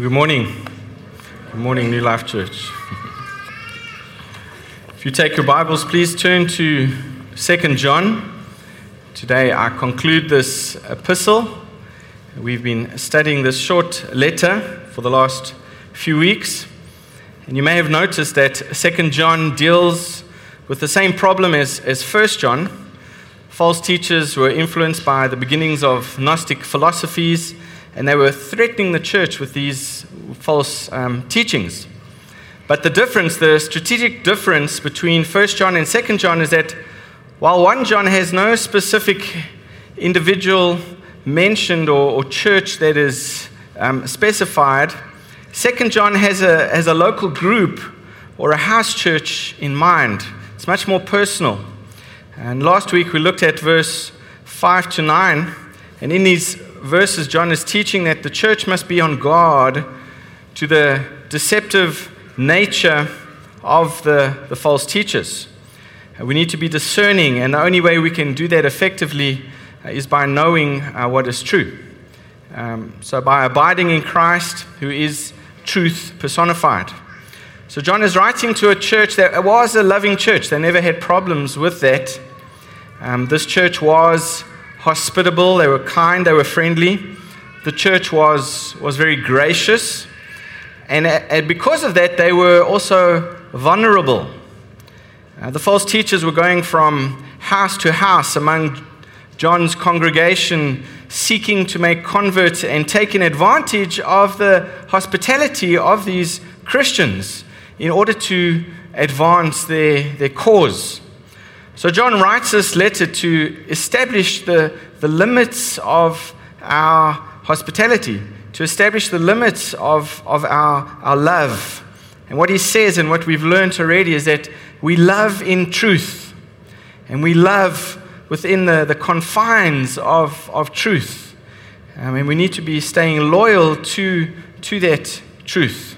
Good morning. Good morning, New Life Church. If you take your Bibles, please turn to 2 John. Today I conclude this epistle. We've been studying this short letter for the last few weeks. And you may have noticed that 2 John deals with the same problem as, as 1 John. False teachers were influenced by the beginnings of Gnostic philosophies and they were threatening the church with these false um, teachings. But the difference, the strategic difference between 1 John and 2 John is that while 1 John has no specific individual mentioned or, or church that is um, specified, 2 John has a, has a local group or a house church in mind. It's much more personal. And last week we looked at verse 5 to 9, and in these verses, John is teaching that the church must be on guard to the deceptive nature of the, the false teachers. We need to be discerning, and the only way we can do that effectively uh, is by knowing uh, what is true. Um, so, by abiding in Christ, who is truth personified. So, John is writing to a church that was a loving church. They never had problems with that. Um, this church was hospitable, they were kind, they were friendly. The church was, was very gracious. And, and because of that, they were also vulnerable. Uh, the false teachers were going from house to house among John's congregation, seeking to make converts and taking advantage of the hospitality of these Christians in order to advance their, their cause. So, John writes this letter to establish the, the limits of our hospitality, to establish the limits of, of our, our love. And what he says and what we've learned already is that we love in truth, and we love within the, the confines of, of truth. I mean, we need to be staying loyal to, to that truth.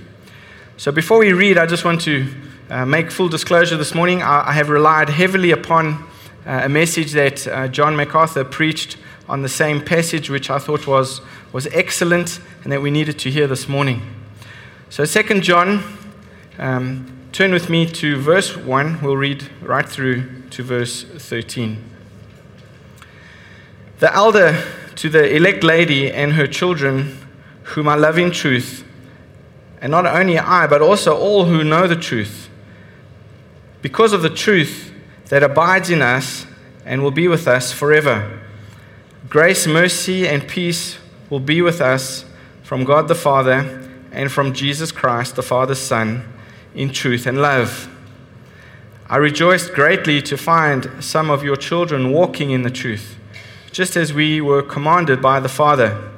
So, before we read, I just want to uh, make full disclosure this morning, I, I have relied heavily upon uh, a message that uh, John MacArthur preached on the same passage, which I thought was, was excellent and that we needed to hear this morning. So, 2 John, um, turn with me to verse 1. We'll read right through to verse 13. The elder to the elect lady and her children, whom I love in truth, and not only I, but also all who know the truth because of the truth that abides in us and will be with us forever. Grace, mercy, and peace will be with us from God the Father and from Jesus Christ, the Father's Son, in truth and love. I rejoiced greatly to find some of your children walking in the truth, just as we were commanded by the Father.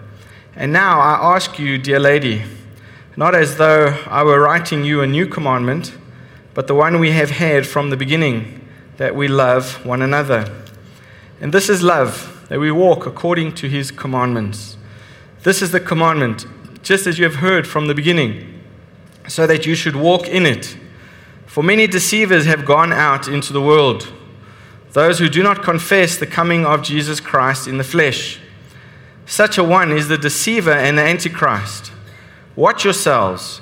And now I ask you, dear lady, not as though I were writing you a new commandment but the one we have had from the beginning, that we love one another. And this is love, that we walk according to his commandments. This is the commandment, just as you have heard from the beginning, so that you should walk in it. For many deceivers have gone out into the world, those who do not confess the coming of Jesus Christ in the flesh. Such a one is the deceiver and the antichrist. Watch yourselves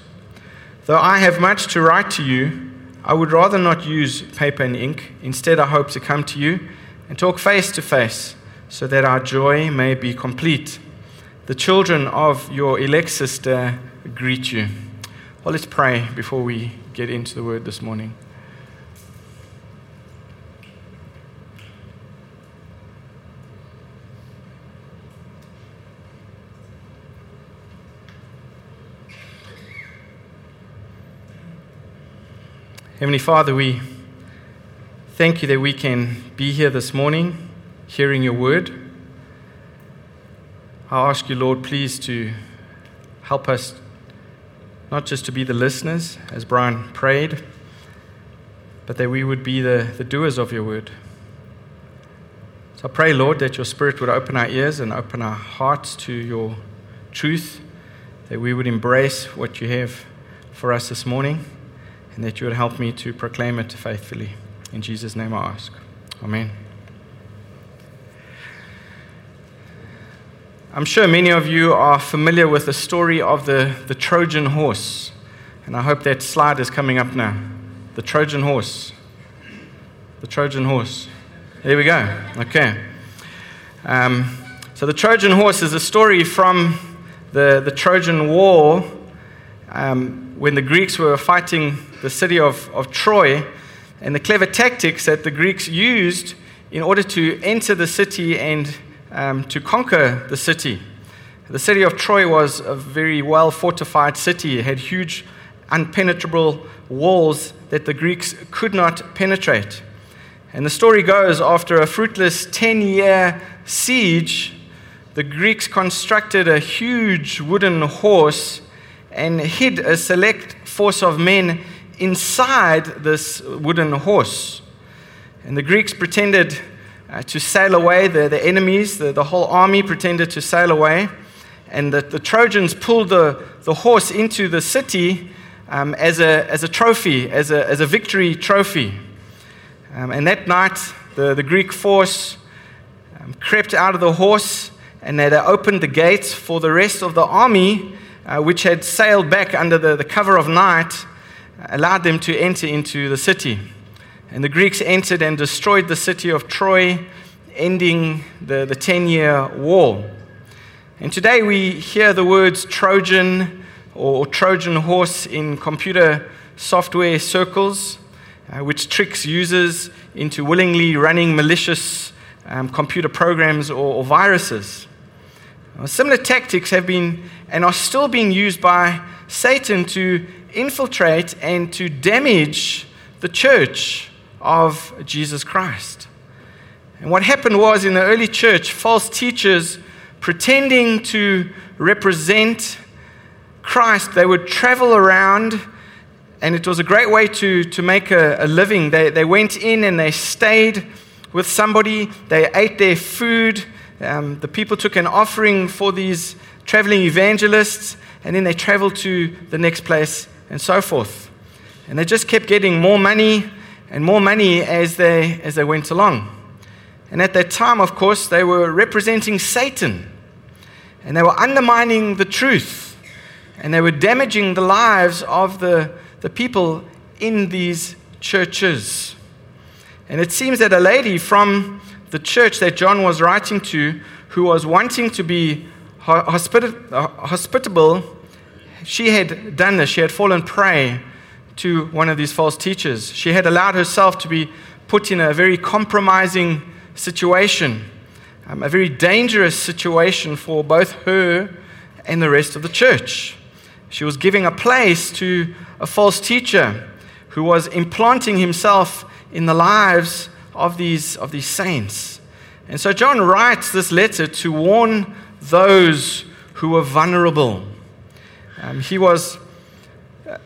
Though I have much to write to you, I would rather not use paper and ink. Instead, I hope to come to you and talk face to face so that our joy may be complete. The children of your elect sister greet you. Well, let's pray before we get into the word this morning. Heavenly Father, we thank you that we can be here this morning hearing your word. I ask you, Lord, please to help us not just to be the listeners, as Brian prayed, but that we would be the, the doers of your word. So I pray, Lord, that your Spirit would open our ears and open our hearts to your truth, that we would embrace what you have for us this morning, and that you would help me to proclaim it faithfully. In Jesus' name I ask. Amen. I'm sure many of you are familiar with the story of the, the Trojan horse. And I hope that slide is coming up now. The Trojan horse. The Trojan horse. There we go. Okay. Um, so, the Trojan horse is a story from the, the Trojan War um, when the Greeks were fighting the city of, of Troy and the clever tactics that the Greeks used in order to enter the city and um, to conquer the city. The city of Troy was a very well fortified city, it had huge, unpenetrable walls that the Greeks could not penetrate. And the story goes after a fruitless 10 year siege, the Greeks constructed a huge wooden horse and hid a select force of men inside this wooden horse. And the Greeks pretended uh, to sail away, the, the enemies, the, the whole army pretended to sail away. And the, the Trojans pulled the, the horse into the city um, as, a, as a trophy, as a, as a victory trophy. Um, and that night, the, the Greek force um, crept out of the horse and they, they opened the gates for the rest of the army, uh, which had sailed back under the, the cover of night, allowed them to enter into the city. And the Greeks entered and destroyed the city of Troy, ending the, the 10 year war. And today we hear the words Trojan or Trojan horse in computer software circles uh, which tricks users into willingly running malicious um, computer programs or, or viruses. Similar tactics have been and are still being used by Satan to infiltrate and to damage the church of Jesus Christ. And what happened was in the early church, false teachers pretending to represent Christ, they would travel around and it was a great way to, to make a, a living. They, they went in and they stayed with somebody, they ate their food. Um, the people took an offering for these traveling evangelists, and then they traveled to the next place and so forth. And they just kept getting more money and more money as they, as they went along. And at that time, of course, they were representing Satan. And they were undermining the truth. And they were damaging the lives of the, the people in these churches. And it seems that a lady from the church that John was writing to, who was wanting to be hospitable, she had done this. She had fallen prey to one of these false teachers. She had allowed herself to be put in a very compromising situation, um, a very dangerous situation for both her and the rest of the church. She was giving a place to a false teacher who was implanting himself in the lives of these, of these saints. And so John writes this letter to warn those who were vulnerable. Um, he was, uh,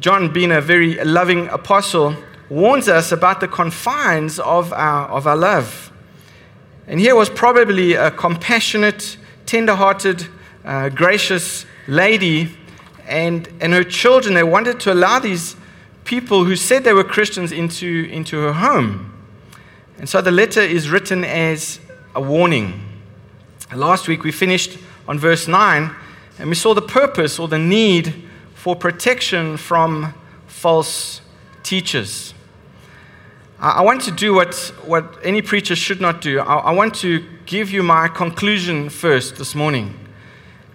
John, being a very loving apostle, warns us about the confines of our, of our love. And here was probably a compassionate, tender hearted, uh, gracious lady and, and her children, they wanted to allow these people who said they were Christians into, into her home. And so the letter is written as a warning. Last week we finished on verse 9 and we saw the purpose or the need for protection from false teachers. I want to do what, what any preacher should not do. I, I want to give you my conclusion first this morning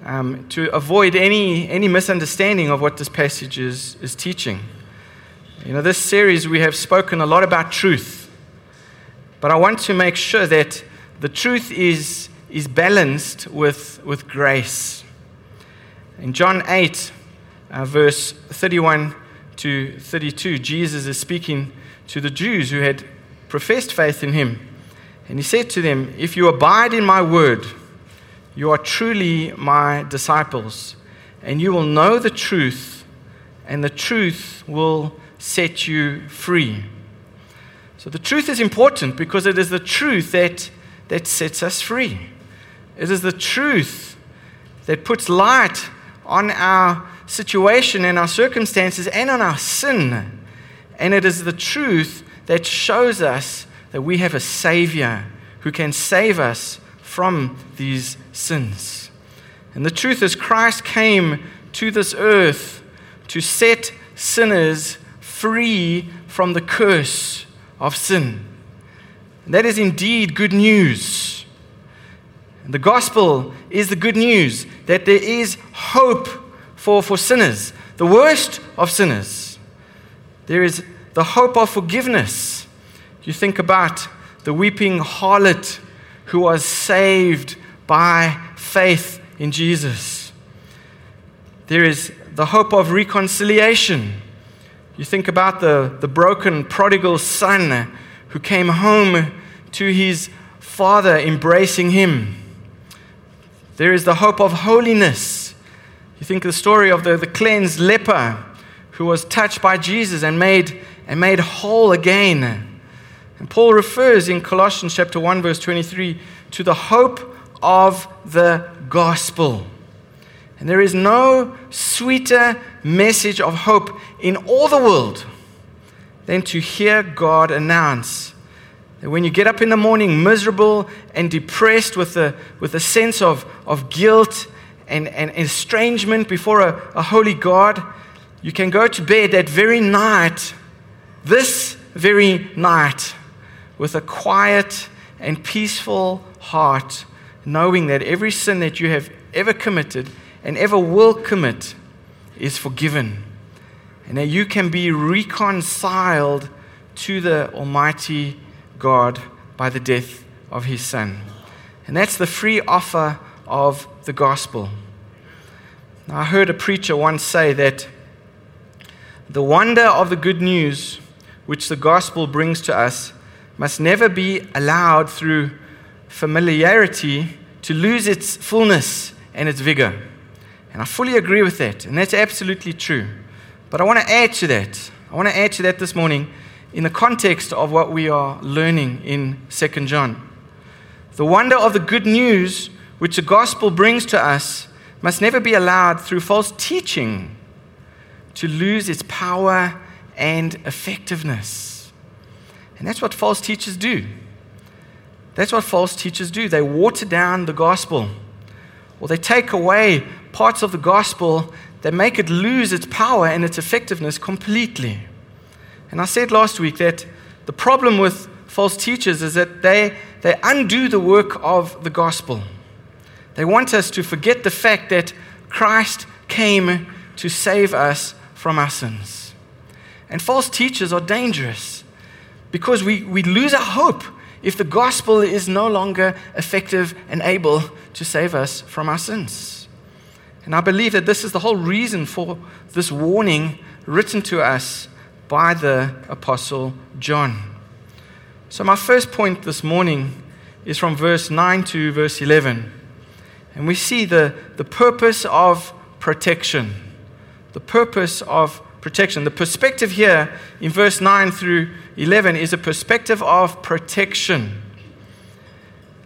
um, to avoid any, any misunderstanding of what this passage is, is teaching. You know, this series we have spoken a lot about truth, but I want to make sure that the truth is, is balanced with, with grace. In John 8, uh, verse 31 to 32, Jesus is speaking to the Jews who had professed faith in him. And he said to them, If you abide in my word, you are truly my disciples, and you will know the truth, and the truth will set you free. So the truth is important because it is the truth that, that sets us free. It is the truth that puts light on our situation and our circumstances and on our sin. And it is the truth that shows us that we have a Savior who can save us from these sins. And the truth is, Christ came to this earth to set sinners free from the curse of sin. And that is indeed good news. The gospel is the good news that there is hope for, for sinners, the worst of sinners. There is the hope of forgiveness. You think about the weeping harlot who was saved by faith in Jesus. There is the hope of reconciliation. You think about the, the broken prodigal son who came home to his father embracing him. There is the hope of holiness. You think of the story of the, the cleansed leper who was touched by Jesus and made, and made whole again. And Paul refers in Colossians chapter 1 verse 23 to the hope of the gospel. And there is no sweeter message of hope in all the world than to hear God announce that when you get up in the morning miserable and depressed with a, with a sense of, of guilt and, and estrangement before a, a holy God, you can go to bed that very night, this very night, with a quiet and peaceful heart, knowing that every sin that you have ever committed and ever will commit is forgiven. And that you can be reconciled to the Almighty God by the death of His Son. And that's the free offer of the gospel. Now, I heard a preacher once say that the wonder of the good news which the gospel brings to us must never be allowed through familiarity to lose its fullness and its vigor. And I fully agree with that, and that's absolutely true. But I want to add to that. I want to add to that this morning in the context of what we are learning in 2 John. The wonder of the good news which the gospel brings to us must never be allowed through false teaching to lose its power and effectiveness. And that's what false teachers do. That's what false teachers do. They water down the gospel, or they take away parts of the gospel that make it lose its power and its effectiveness completely. And I said last week that the problem with false teachers is that they, they undo the work of the gospel. They want us to forget the fact that Christ came to save us from our sins. And false teachers are dangerous because we, we lose our hope if the gospel is no longer effective and able to save us from our sins. And I believe that this is the whole reason for this warning written to us by the Apostle John. So, my first point this morning is from verse 9 to verse 11. And we see the, the purpose of protection. The purpose of protection. The perspective here in verse 9 through 11 is a perspective of protection.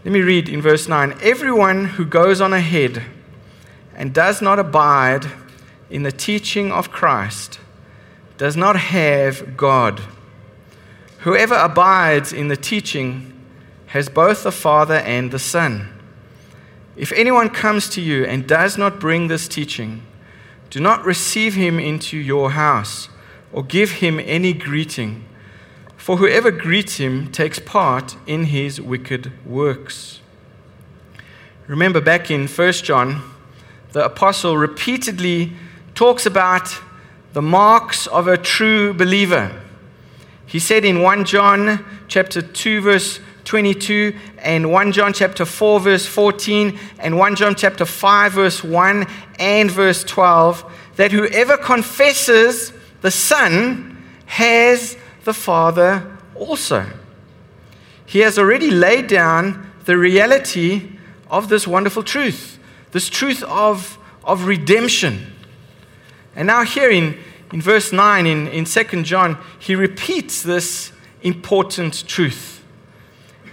Let me read in verse 9 Everyone who goes on ahead and does not abide in the teaching of Christ does not have God. Whoever abides in the teaching has both the Father and the Son. If anyone comes to you and does not bring this teaching, do not receive him into your house or give him any greeting, for whoever greets him takes part in his wicked works. Remember back in 1 John, the apostle repeatedly talks about the marks of a true believer. He said in 1 John chapter 2 verse 22 and 1 John chapter 4 verse 14 and 1 John chapter 5 verse 1 and verse 12 that whoever confesses the Son has the Father also. He has already laid down the reality of this wonderful truth, this truth of, of redemption. And now, here in, in verse 9 in, in 2 John, he repeats this important truth.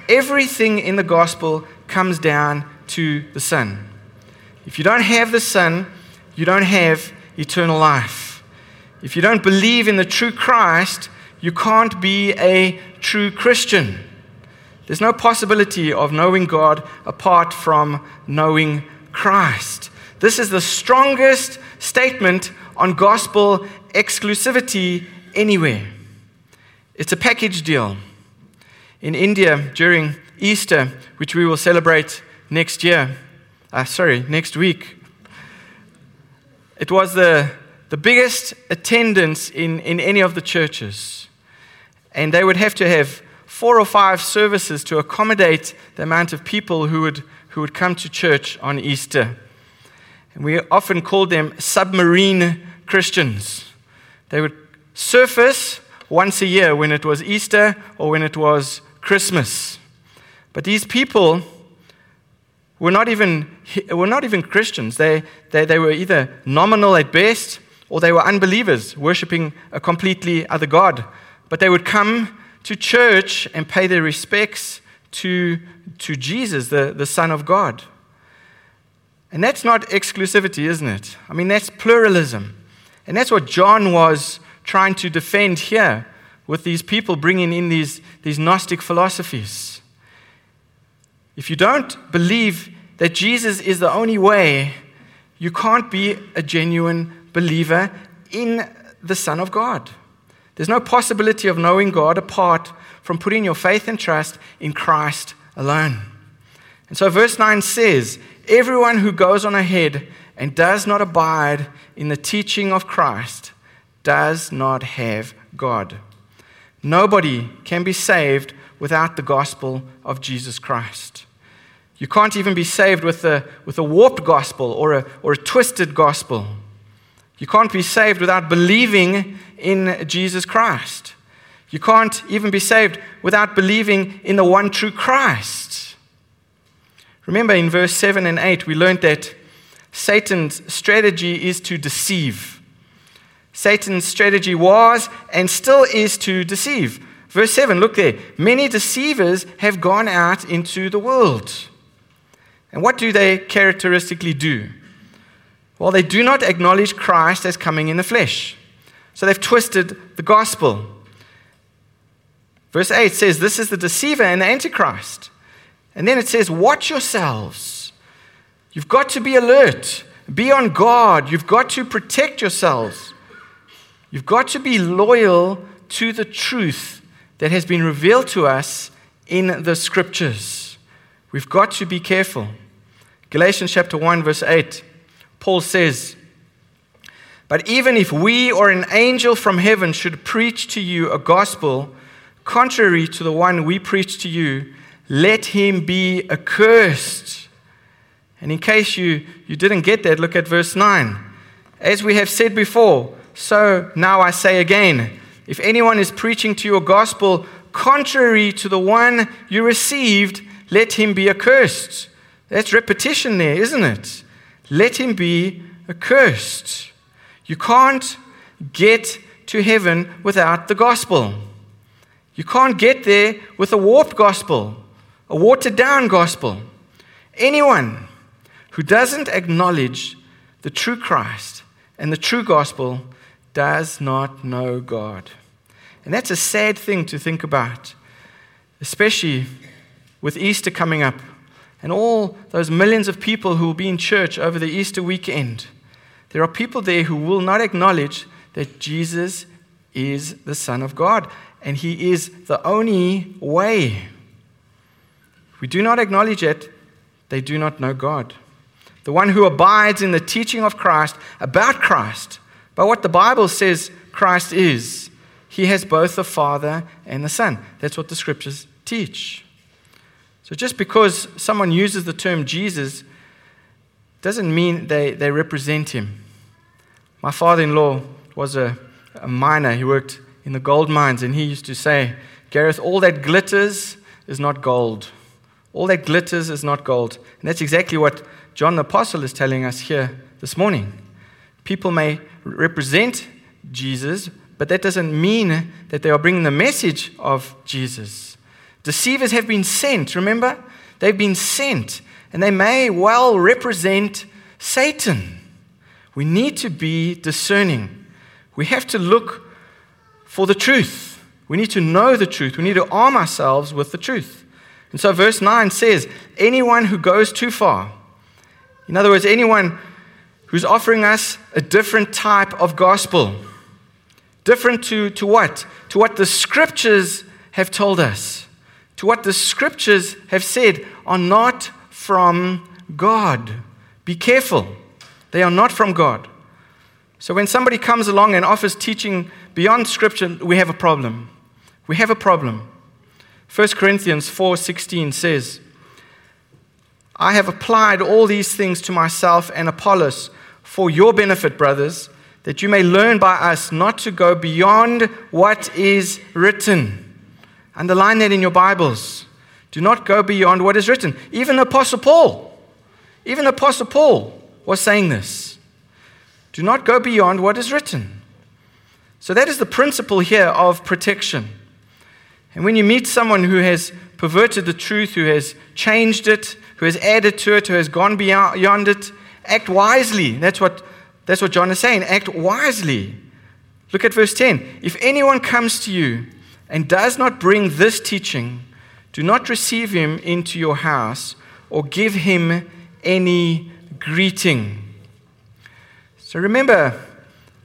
Everything in the gospel comes down to the Son. If you don't have the Son, you don't have eternal life. If you don't believe in the true Christ, you can't be a true Christian. There's no possibility of knowing God apart from knowing Christ. This is the strongest statement on gospel exclusivity anywhere. It's a package deal. In India, during Easter, which we will celebrate next year, uh, sorry, next week, it was the, the biggest attendance in, in any of the churches. And they would have to have four or five services to accommodate the amount of people who would, who would come to church on Easter. We often called them submarine Christians. They would surface once a year when it was Easter or when it was Christmas. But these people were not even, were not even Christians. They, they, they were either nominal at best or they were unbelievers, worshiping a completely other God. But they would come to church and pay their respects to, to Jesus, the, the Son of God. And that's not exclusivity, isn't it? I mean, that's pluralism. And that's what John was trying to defend here with these people bringing in these, these Gnostic philosophies. If you don't believe that Jesus is the only way, you can't be a genuine believer in the Son of God. There's no possibility of knowing God apart from putting your faith and trust in Christ alone. And so, verse 9 says, Everyone who goes on ahead and does not abide in the teaching of Christ does not have God. Nobody can be saved without the gospel of Jesus Christ. You can't even be saved with a, with a warped gospel or a, or a twisted gospel. You can't be saved without believing in Jesus Christ. You can't even be saved without believing in the one true Christ. Remember in verse 7 and 8, we learned that Satan's strategy is to deceive. Satan's strategy was and still is to deceive. Verse 7, look there. Many deceivers have gone out into the world. And what do they characteristically do? Well, they do not acknowledge Christ as coming in the flesh. So they've twisted the gospel. Verse 8 says, This is the deceiver and the antichrist. And then it says, Watch yourselves. You've got to be alert, be on guard. You've got to protect yourselves. You've got to be loyal to the truth that has been revealed to us in the scriptures. We've got to be careful. Galatians chapter 1, verse 8, Paul says, But even if we or an angel from heaven should preach to you a gospel contrary to the one we preach to you, let him be accursed. And in case you, you didn't get that, look at verse 9. As we have said before, so now I say again if anyone is preaching to you a gospel contrary to the one you received, let him be accursed. That's repetition there, isn't it? Let him be accursed. You can't get to heaven without the gospel. You can't get there with a warped gospel a watered down gospel. Anyone who doesn't acknowledge the true Christ and the true gospel does not know God. And that's a sad thing to think about, especially with Easter coming up and all those millions of people who will be in church over the Easter weekend. There are people there who will not acknowledge that Jesus is the Son of God and He is the only way we do not acknowledge it, they do not know God. The one who abides in the teaching of Christ about Christ, by what the Bible says Christ is, he has both the Father and the Son. That's what the scriptures teach. So just because someone uses the term Jesus doesn't mean they, they represent him. My father in law was a, a miner. He worked in the gold mines, and he used to say, Gareth, all that glitters is not gold. All that glitters is not gold. And that's exactly what John the Apostle is telling us here this morning. People may represent Jesus, but that doesn't mean that they are bringing the message of Jesus. Deceivers have been sent, remember? They've been sent, and they may well represent Satan. We need to be discerning. We have to look for the truth. We need to know the truth. We need to arm ourselves with the truth. And so, verse 9 says, Anyone who goes too far, in other words, anyone who's offering us a different type of gospel, different to, to what? To what the scriptures have told us, to what the scriptures have said, are not from God. Be careful. They are not from God. So when somebody comes along and offers teaching beyond scripture, we have a problem. We have a problem. 1 Corinthians 4:16 says, I have applied all these things to myself and Apollos for your benefit, brothers, that you may learn by us not to go beyond what is written. Underline that in your Bibles. Do not go beyond what is written. Even Apostle Paul, even Apostle Paul was saying this. Do not go beyond what is written. So that is the principle here of protection. And when you meet someone who has perverted the truth, who has changed it, who has added to it, who has gone beyond it, act wisely. That's what, that's what John is saying. Act wisely. Look at verse 10. If anyone comes to you and does not bring this teaching, do not receive him into your house or give him any greeting. So remember,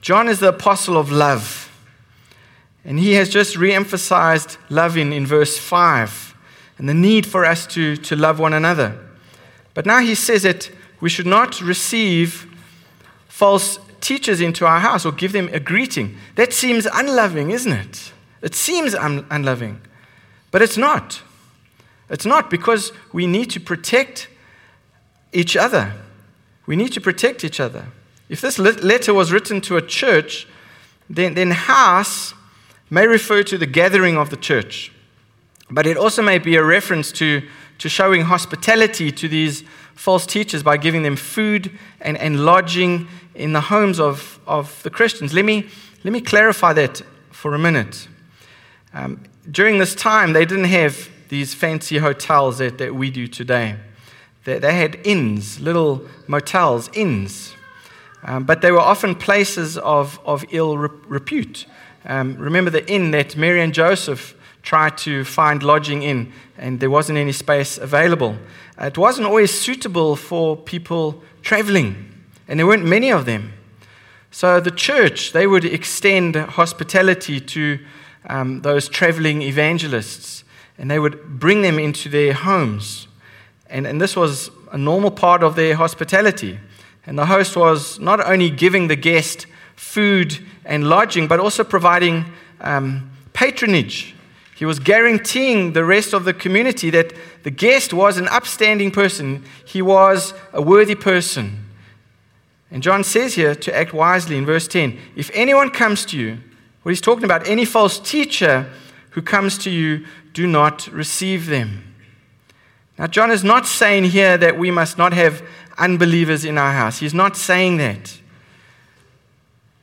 John is the apostle of love. And he has just re emphasized loving in verse 5 and the need for us to, to love one another. But now he says that we should not receive false teachers into our house or give them a greeting. That seems unloving, isn't it? It seems un- unloving, but it's not. It's not because we need to protect each other. We need to protect each other. If this letter was written to a church, then, then house may refer to the gathering of the church, but it also may be a reference to, to showing hospitality to these false teachers by giving them food and, and lodging in the homes of, of the Christians. Let me, let me clarify that for a minute. Um, during this time, they didn't have these fancy hotels that, that we do today. They, they had inns, little motels, inns. Um, but they were often places of, of ill repute. Um, remember the inn that Mary and Joseph tried to find lodging in, and there wasn't any space available. It wasn't always suitable for people traveling, and there weren't many of them. So the church, they would extend hospitality to um, those traveling evangelists, and they would bring them into their homes. And, and this was a normal part of their hospitality. And the host was not only giving the guest food and lodging, but also providing um, patronage. He was guaranteeing the rest of the community that the guest was an upstanding person, he was a worthy person. And John says here to act wisely in verse 10 if anyone comes to you, what he's talking about, any false teacher who comes to you, do not receive them. Now, John is not saying here that we must not have unbelievers in our house. He's not saying that.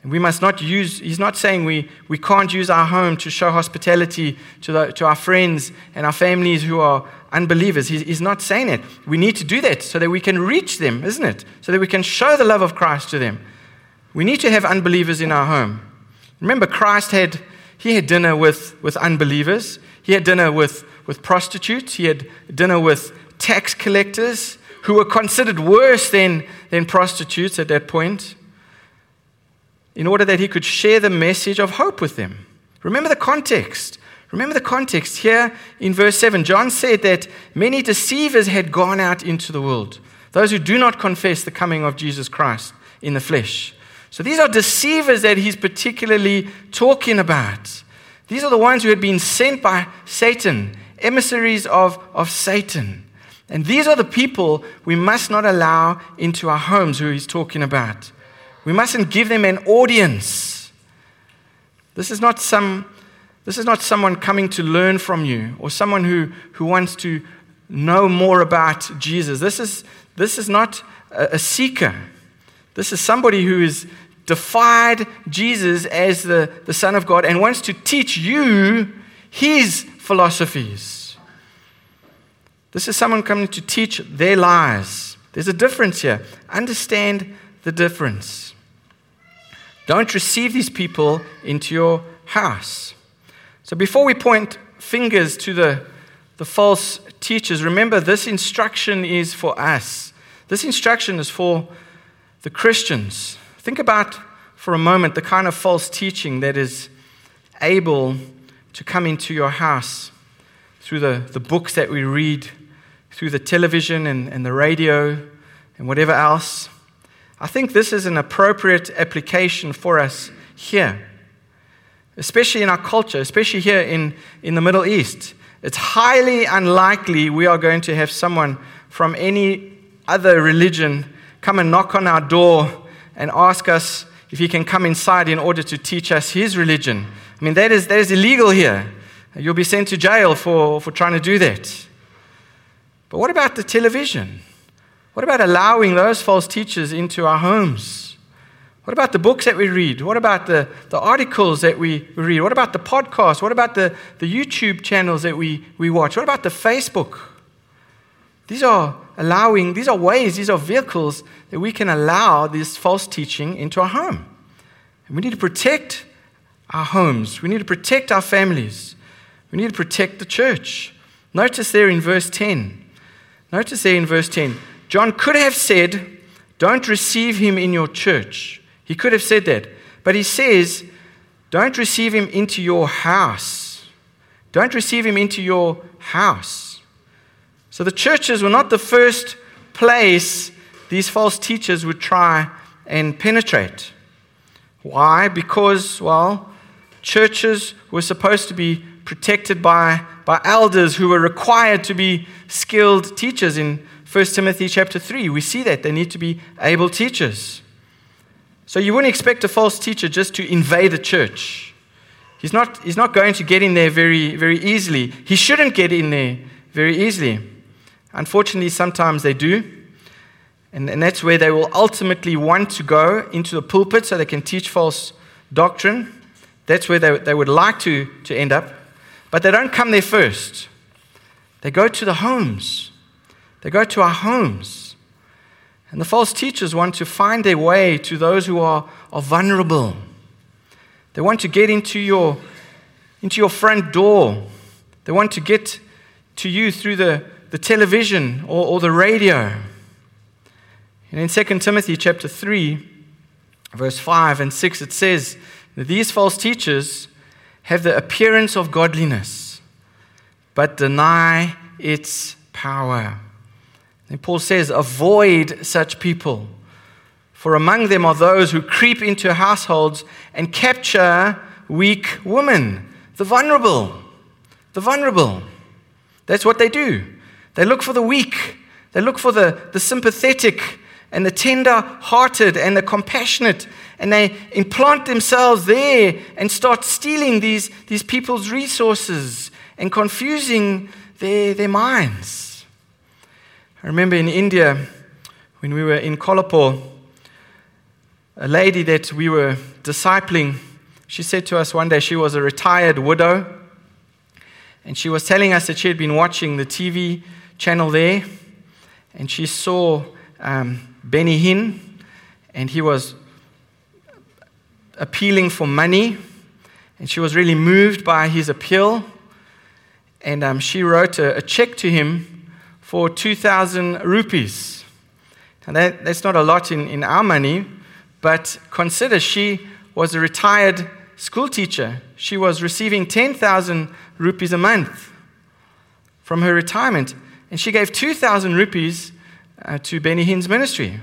And we must not use, he's not saying we, we can't use our home to show hospitality to, the, to our friends and our families who are unbelievers. He's, he's not saying it. We need to do that so that we can reach them, isn't it? So that we can show the love of Christ to them. We need to have unbelievers in our home. Remember, Christ had, he had dinner with, with unbelievers. He had dinner with, with prostitutes. He had dinner with tax collectors who were considered worse than, than prostitutes at that point in order that he could share the message of hope with them. Remember the context. Remember the context here in verse 7. John said that many deceivers had gone out into the world, those who do not confess the coming of Jesus Christ in the flesh. So these are deceivers that he's particularly talking about. These are the ones who had been sent by Satan, emissaries of, of Satan. And these are the people we must not allow into our homes who he's talking about. We mustn't give them an audience. This is not some this is not someone coming to learn from you or someone who, who wants to know more about Jesus. This is, this is not a, a seeker. This is somebody who has defied Jesus as the, the Son of God and wants to teach you his philosophies. This is someone coming to teach their lies. There's a difference here. Understand the difference. Don't receive these people into your house. So before we point fingers to the, the false teachers, remember this instruction is for us. This instruction is for the Christians. Think about for a moment the kind of false teaching that is able to come into your house through the, the books that we read, through the television and, and the radio and whatever else. I think this is an appropriate application for us here, especially in our culture, especially here in, in the Middle East. It's highly unlikely we are going to have someone from any other religion come and knock on our door and ask us if he can come inside in order to teach us his religion. I mean, that is, that is illegal here. You'll be sent to jail for, for trying to do that. But what about the television? What about allowing those false teachers into our homes? What about the books that we read? What about the, the articles that we read? What about the podcasts? What about the, the YouTube channels that we, we watch? What about the Facebook? These are allowing, these are ways, these are vehicles that we can allow this false teaching into our home. And we need to protect our homes. We need to protect our families. We need to protect the church. Notice there in verse 10. Notice there in verse 10. John could have said, Don't receive him in your church. He could have said that. But he says, Don't receive him into your house. Don't receive him into your house. So the churches were not the first place these false teachers would try and penetrate. Why? Because, well, churches were supposed to be protected by, by elders who were required to be skilled teachers in 1 Timothy chapter 3, we see that they need to be able teachers. So you wouldn't expect a false teacher just to invade the church. He's not, he's not going to get in there very, very easily. He shouldn't get in there very easily. Unfortunately, sometimes they do. And, and that's where they will ultimately want to go into the pulpit so they can teach false doctrine. That's where they, they would like to, to end up. But they don't come there first, they go to the homes. They go to our homes. And the false teachers want to find their way to those who are, are vulnerable. They want to get into your, into your front door. They want to get to you through the, the television or, or the radio. And in 2 Timothy chapter 3, verse 5 and 6, it says that these false teachers have the appearance of godliness, but deny its power. And Paul says, avoid such people. For among them are those who creep into households and capture weak women, the vulnerable. The vulnerable. That's what they do. They look for the weak, they look for the, the sympathetic and the tender hearted and the compassionate, and they implant themselves there and start stealing these, these people's resources and confusing their, their minds. I remember in India, when we were in Kolhapur, a lady that we were discipling, she said to us one day she was a retired widow, and she was telling us that she had been watching the TV channel there, and she saw um, Benny Hinn, and he was appealing for money, and she was really moved by his appeal, and um, she wrote a, a check to him for 2,000 rupees. And that, that's not a lot in, in our money, but consider she was a retired school teacher. She was receiving 10,000 rupees a month from her retirement, and she gave 2,000 rupees uh, to Benny Hinn's ministry.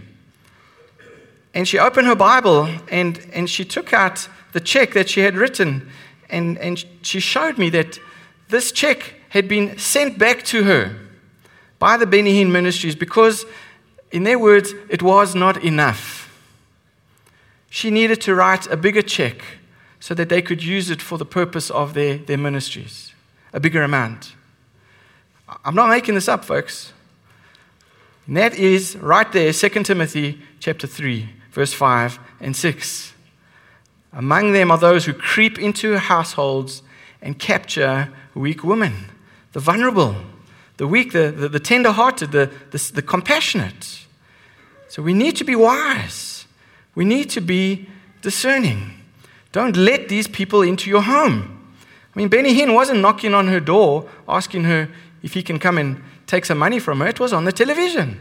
And she opened her Bible and, and she took out the check that she had written, and, and she showed me that this check had been sent back to her by the Benny Hinn Ministries because, in their words, it was not enough. She needed to write a bigger check so that they could use it for the purpose of their, their ministries, a bigger amount. I'm not making this up, folks. And that is right there, 2 Timothy chapter 3, verse 5 and 6. Among them are those who creep into households and capture weak women, the vulnerable, the weak, the, the, the tender hearted, the, the, the compassionate. So we need to be wise. We need to be discerning. Don't let these people into your home. I mean, Benny Hinn wasn't knocking on her door asking her if he can come and take some money from her. It was on the television.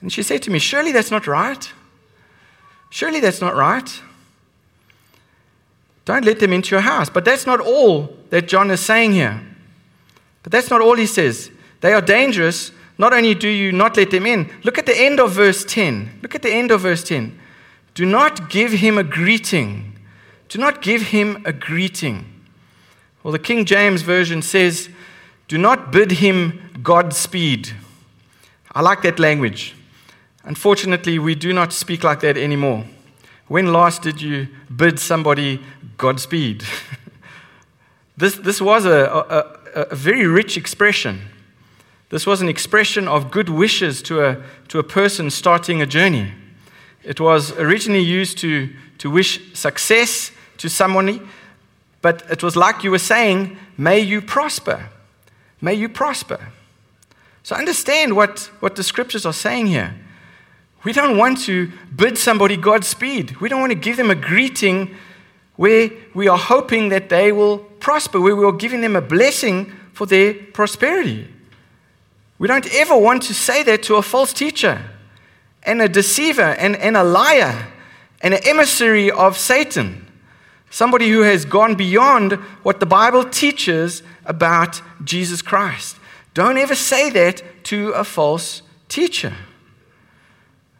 And she said to me, Surely that's not right. Surely that's not right. Don't let them into your house. But that's not all that John is saying here. But that's not all he says. They are dangerous. Not only do you not let them in, look at the end of verse 10. Look at the end of verse 10. Do not give him a greeting. Do not give him a greeting. Well, the King James Version says, Do not bid him Godspeed. I like that language. Unfortunately, we do not speak like that anymore. When last did you bid somebody Godspeed? this, this was a, a, a, very rich expression. This was an expression of good wishes to a, to a person starting a journey. It was originally used to, to wish success to somebody, but it was like you were saying, may you prosper. May you prosper. So understand what, what the scriptures are saying here. We don't want to bid somebody Godspeed. We don't want to give them a greeting where we are hoping that they will prosper, where we are giving them a blessing for their prosperity. We don't ever want to say that to a false teacher and a deceiver and, and a liar and an emissary of Satan. Somebody who has gone beyond what the Bible teaches about Jesus Christ. Don't ever say that to a false teacher.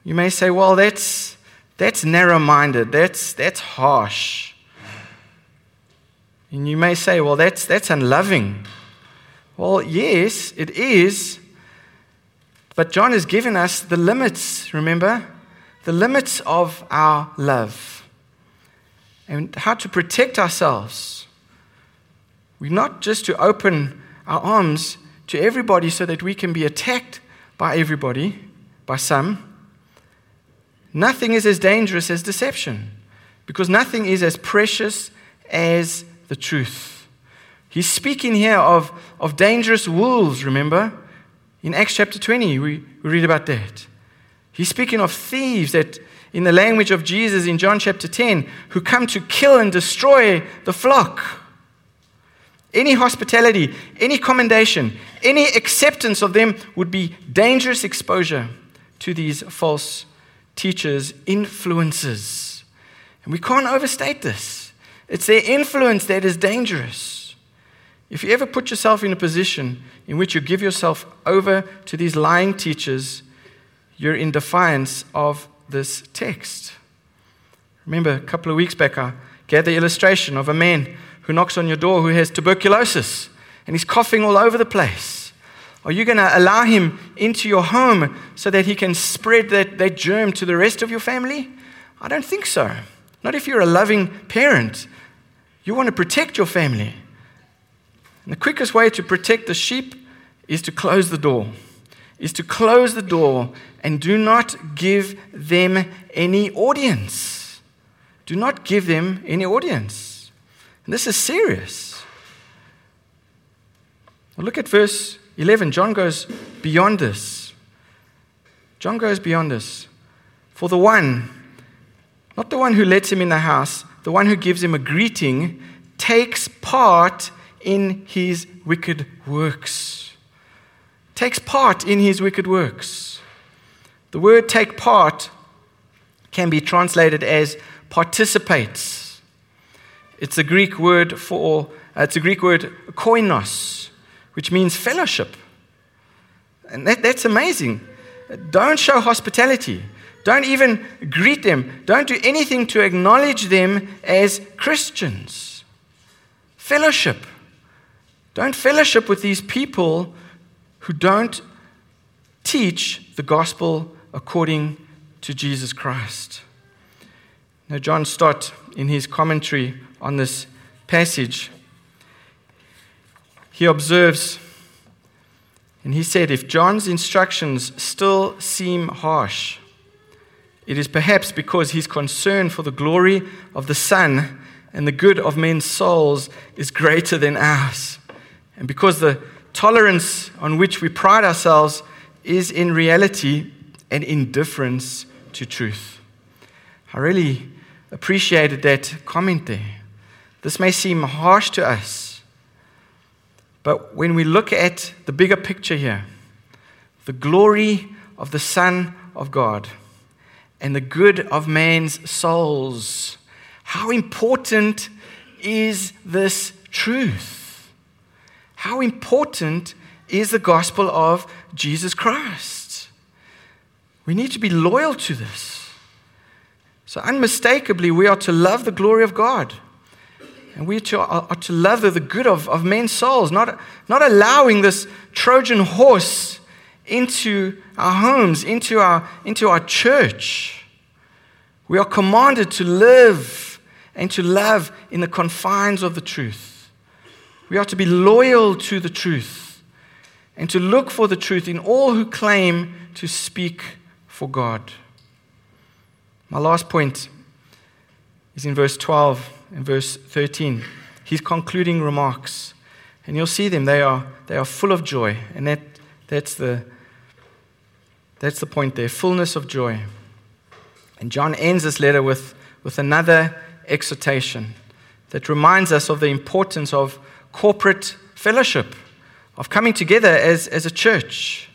You may say, well, that's, that's narrow minded, that's, that's harsh. And you may say, well, that's, that's unloving. Well, yes, it is. But John has given us the limits, remember? The limits of our love and how to protect ourselves. We're not just to open our arms to everybody so that we can be attacked by everybody, by some. Nothing is as dangerous as deception because nothing is as precious as the truth. He's speaking here of, of dangerous wolves, remember? In Acts chapter 20, we, we read about that. He's speaking of thieves that, in the language of Jesus in John chapter 10, who come to kill and destroy the flock. Any hospitality, any commendation, any acceptance of them would be dangerous exposure to these false teachers' influences. And we can't overstate this. It's their influence that is dangerous. If you ever put yourself in a position in which you give yourself over to these lying teachers, you're in defiance of this text. Remember, a couple of weeks back, I gave the illustration of a man who knocks on your door who has tuberculosis and he's coughing all over the place. Are you going to allow him into your home so that he can spread that, that germ to the rest of your family? I don't think so. Not if you're a loving parent. You want to protect your family. And the quickest way to protect the sheep is to close the door. Is to close the door and do not give them any audience. Do not give them any audience. And this is serious. Look at verse 11, John goes beyond this. John goes beyond this. For the one, not the one who lets him in the house, the one who gives him a greeting, takes part in his wicked works. Takes part in his wicked works. The word take part can be translated as participates. It's a Greek word for, it's a Greek word koinos which means fellowship. And that, that's amazing. Don't show hospitality. Don't even greet them. Don't do anything to acknowledge them as Christians. Fellowship. Don't fellowship with these people who don't teach the gospel according to Jesus Christ. Now, John Stott, in his commentary on this passage, he observes, and he said, if John's instructions still seem harsh, it is perhaps because his concern for the glory of the Son and the good of men's souls is greater than ours. And because the tolerance on which we pride ourselves is in reality an indifference to truth. I really appreciated that comment there. This may seem harsh to us, but when we look at the bigger picture here, the glory of the Son of God and the good of man's souls, how important is this truth? How important is the gospel of Jesus Christ? We need to be loyal to this. So, unmistakably, we are to love the glory of God. And we are to, are to love the good of, of men's souls, not, not allowing this Trojan horse into our homes, into our, into our church. We are commanded to live and to love in the confines of the truth. We are to be loyal to the truth and to look for the truth in all who claim to speak for God. My last point is in verse 12 and verse 13. His concluding remarks. And you'll see them, they are, they are full of joy. And that, that's, the, that's the point there fullness of joy. And John ends this letter with, with another exhortation that reminds us of the importance of corporate fellowship, of coming together as, as a church.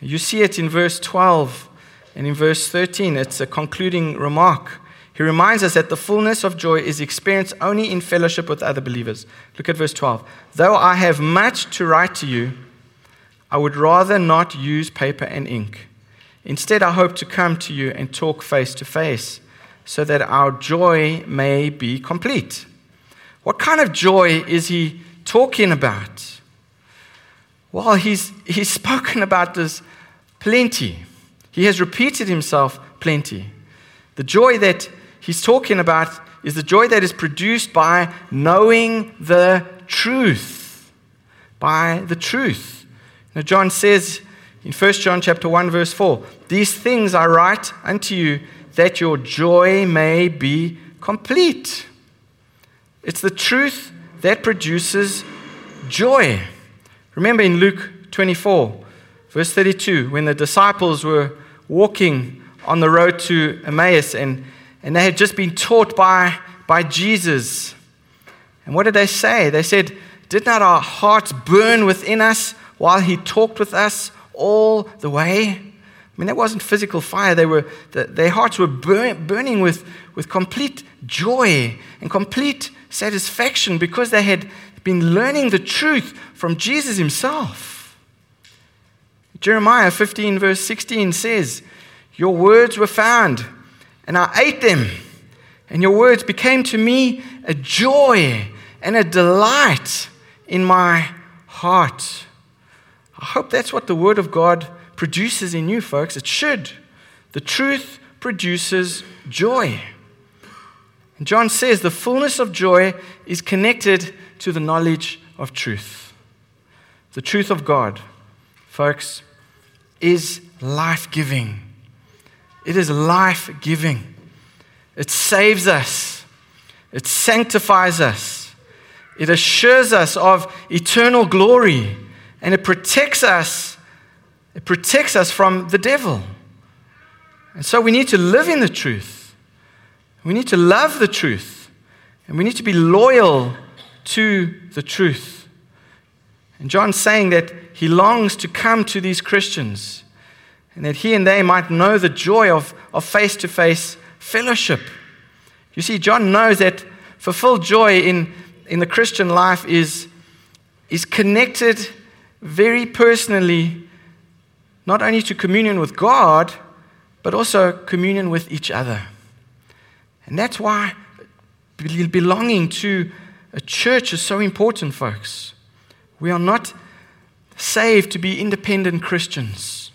You see it in verse 12 and in verse 13. It's a concluding remark. He reminds us that the fullness of joy is experienced only in fellowship with other believers. Look at verse 12. Though I have much to write to you, I would rather not use paper and ink. Instead, I hope to come to you and talk face to face so that our joy may be complete. What kind of joy is he talking about? Well, he's, he's spoken about this plenty. He has repeated himself plenty. The joy that he's talking about is the joy that is produced by knowing the truth. By the truth. Now, John says in 1 John chapter 1, verse 4, These things I write unto you that your joy may be complete. It's the truth that produces joy. Remember in Luke 24, verse 32, when the disciples were walking on the road to Emmaus and, and they had just been taught by, by Jesus. And what did they say? They said, Did not our hearts burn within us while he talked with us all the way? I mean, that wasn't physical fire. They were, their hearts were burn, burning with, with complete joy and complete satisfaction because they had been learning the truth from Jesus himself. Jeremiah 15, verse 16 says, Your words were found, and I ate them, and your words became to me a joy and a delight in my heart. I hope that's what the Word of God produces in you, folks. It should. The truth produces joy. And John says the fullness of joy is connected to the knowledge of truth. The truth of God, folks, is life giving. It is life giving. It saves us, it sanctifies us, it assures us of eternal glory, and it protects us. It protects us from the devil. And so we need to live in the truth. We need to love the truth. And we need to be loyal to the truth. And John's saying that he longs to come to these Christians and that he and they might know the joy of face to face fellowship. You see, John knows that fulfilled joy in, in the Christian life is, is connected very personally, not only to communion with God, but also communion with each other. And that's why belonging to a church is so important, folks. We are not saved to be independent Christians.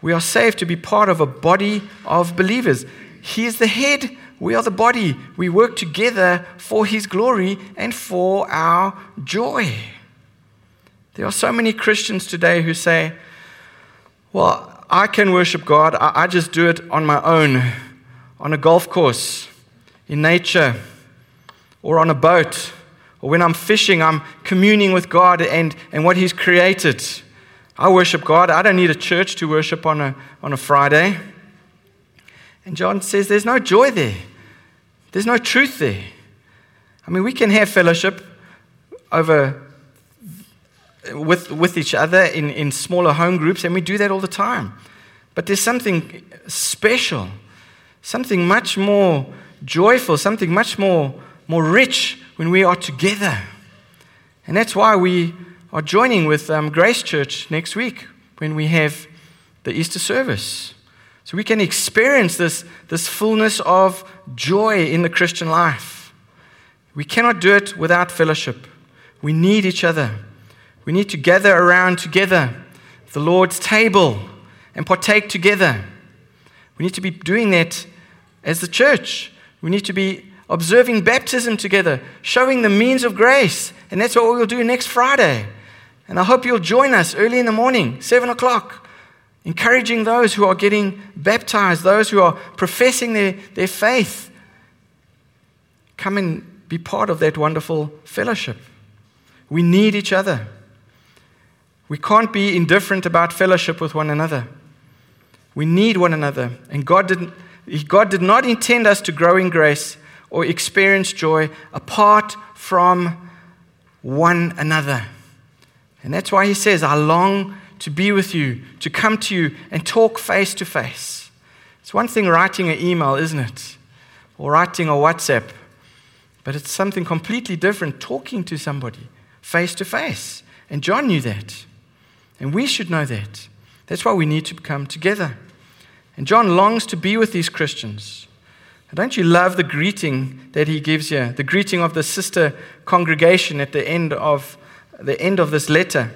We are saved to be part of a body of believers. He is the head, we are the body. We work together for His glory and for our joy. There are so many Christians today who say, Well, I can worship God, I, I just do it on my own, on a golf course, in nature, or on a boat, or when I'm fishing, I'm communing with God and, and what He's created. I worship God. I don't need a church to worship on a, on a Friday. And John says there's no joy there, there's no truth there. I mean, we can have fellowship over with, with each other in, in smaller home groups, and we do that all the time. But there's something special, something much more joyful, something much more, more rich when we are together. And that's why we are joining with um, Grace Church next week when we have the Easter service. So we can experience this, this fullness of joy in the Christian life. We cannot do it without fellowship. We need each other. We need to gather around together the Lord's table and partake together. We need to be doing that as the church. We need to be observing baptism together, showing the means of grace. And that's what we'll do next Friday. And I hope you'll join us early in the morning, 7 o'clock, encouraging those who are getting baptized, those who are professing their, their faith. Come and be part of that wonderful fellowship. We need each other. We can't be indifferent about fellowship with one another. We need one another. And God did, God did not intend us to grow in grace or experience joy apart from one another. And that's why He says, I long to be with you, to come to you and talk face to face. It's one thing writing an email, isn't it? Or writing a WhatsApp. But it's something completely different talking to somebody face to face. And John knew that. And we should know that. That's why we need to come together. And John longs to be with these Christians. And don't you love the greeting that he gives here? The greeting of the sister congregation at the end of the end of this letter.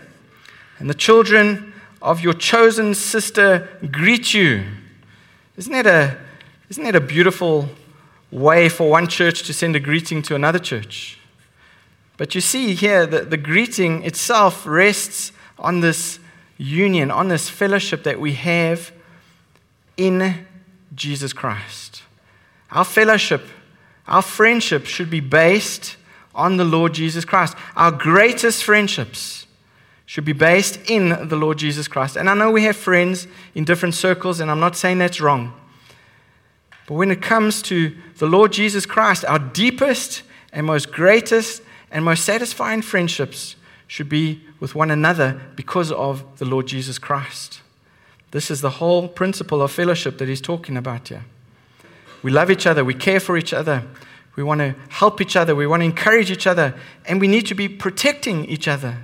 And the children of your chosen sister greet you. Isn't that a, isn't that a beautiful way for one church to send a greeting to another church? But you see here that the greeting itself rests on this union, on this fellowship that we have in Jesus Christ. Our fellowship, our friendship should be based on the Lord Jesus Christ. Our greatest friendships should be based in the Lord Jesus Christ. And I know we have friends in different circles, and I'm not saying that's wrong. But when it comes to the Lord Jesus Christ, our deepest and most greatest and most satisfying friendships should be with one another because of the Lord Jesus Christ. This is the whole principle of fellowship that he's talking about here. We love each other, we care for each other, we want to help each other. We want to encourage each other. And we need to be protecting each other.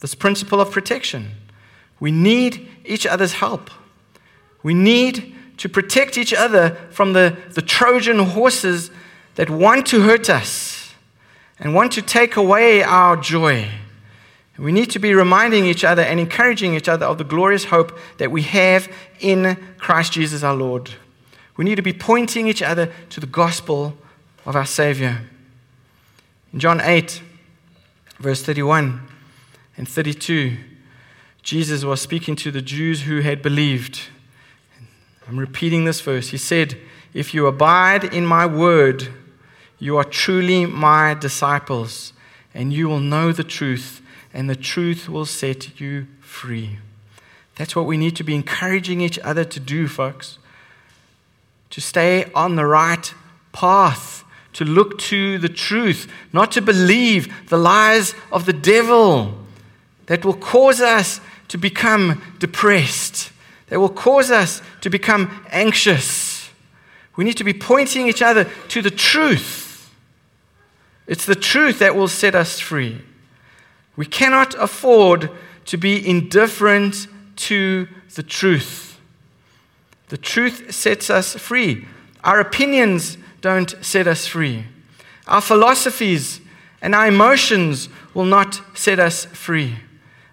This principle of protection. We need each other's help. We need to protect each other from the, the Trojan horses that want to hurt us and want to take away our joy. We need to be reminding each other and encouraging each other of the glorious hope that we have in Christ Jesus our Lord. We need to be pointing each other to the gospel of our Savior. In John 8, verse 31 and 32, Jesus was speaking to the Jews who had believed. I'm repeating this verse. He said, If you abide in my word, you are truly my disciples, and you will know the truth, and the truth will set you free. That's what we need to be encouraging each other to do, folks. To stay on the right path to look to the truth, not to believe the lies of the devil that will cause us to become depressed, that will cause us to become anxious. We need to be pointing each other to the truth. It's the truth that will set us free. We cannot afford to be indifferent to the truth. The truth sets us free. Our opinions don't set us free. Our philosophies and our emotions will not set us free.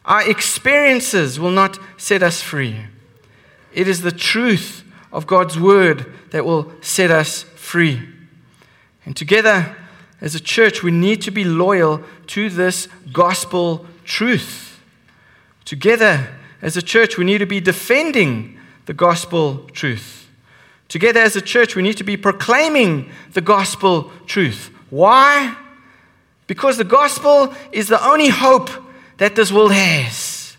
Our experiences will not set us free. It is the truth of God's word that will set us free. And together, as a church, we need to be loyal to this gospel truth. Together, as a church, we need to be defending the gospel truth. Together as a church, we need to be proclaiming the gospel truth. Why? Because the gospel is the only hope that this world has.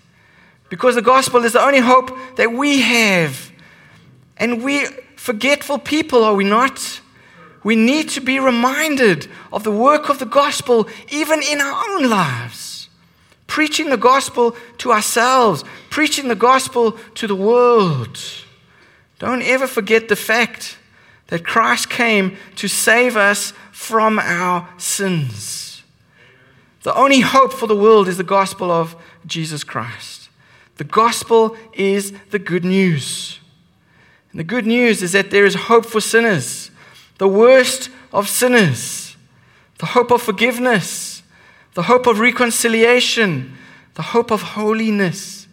Because the gospel is the only hope that we have. And we forgetful people, are we not? We need to be reminded of the work of the gospel even in our own lives. Preaching the gospel to ourselves, preaching the gospel to the world. Don't ever forget the fact that Christ came to save us from our sins. The only hope for the world is the gospel of Jesus Christ. The gospel is the good news. And the good news is that there is hope for sinners, the worst of sinners, the hope of forgiveness, the hope of reconciliation, the hope of holiness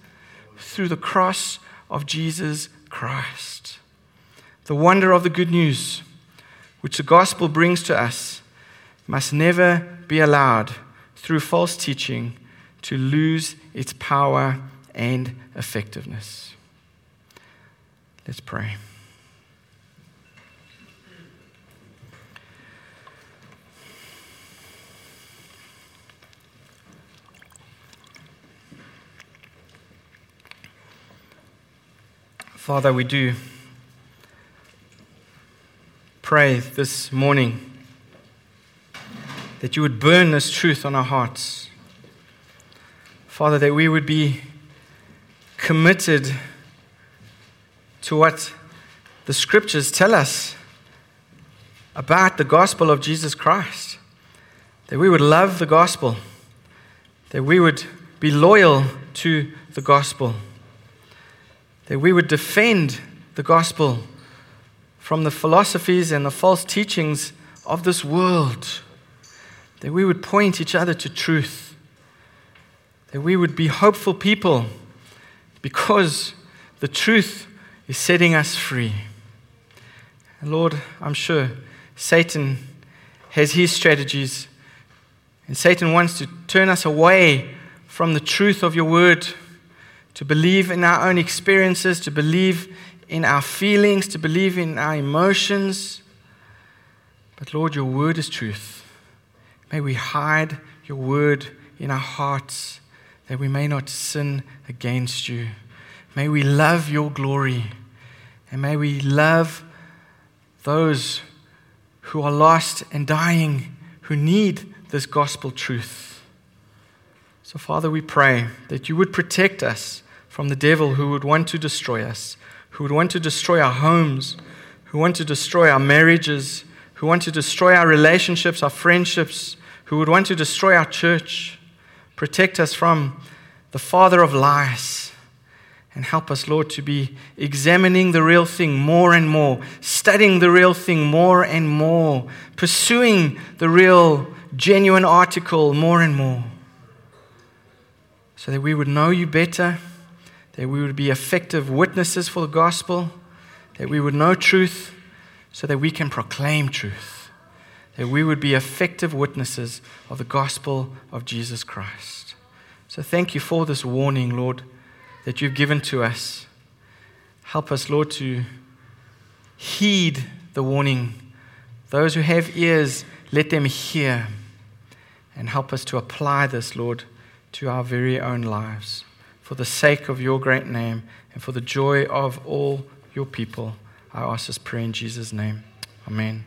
through the cross of Jesus Christ. The wonder of the good news, which the gospel brings to us, must never be allowed through false teaching to lose its power and effectiveness. Let's pray. Father, we do pray this morning that you would burn this truth on our hearts. Father, that we would be committed to what the scriptures tell us about the gospel of Jesus Christ. That we would love the gospel, that we would be loyal to the gospel that we would defend the gospel from the philosophies and the false teachings of this world, that we would point each other to truth, that we would be hopeful people because the truth is setting us free. And Lord, I'm sure Satan has his strategies, and Satan wants to turn us away from the truth of your word to believe in our own experiences, to believe in our feelings, to believe in our emotions. But Lord, your word is truth. May we hide your word in our hearts that we may not sin against you. May we love your glory. And may we love those who are lost and dying, who need this gospel truth. So, Father, we pray that you would protect us from the devil who would want to destroy us, who would want to destroy our homes, who want to destroy our marriages, who want to destroy our relationships, our friendships, who would want to destroy our church. Protect us from the father of lies. And help us, Lord, to be examining the real thing more and more, studying the real thing more and more, pursuing the real, genuine article more and more so that we would know you better, that we would be effective witnesses for the gospel, that we would know truth, so that we can proclaim truth, that we would be effective witnesses of the gospel of Jesus Christ. So thank you for this warning, Lord, that you've given to us. Help us, Lord, to heed the warning. Those who have ears, let them hear. And help us to apply this, Lord to our very own lives. For the sake of your great name and for the joy of all your people, I ask this prayer in Jesus' name. Amen.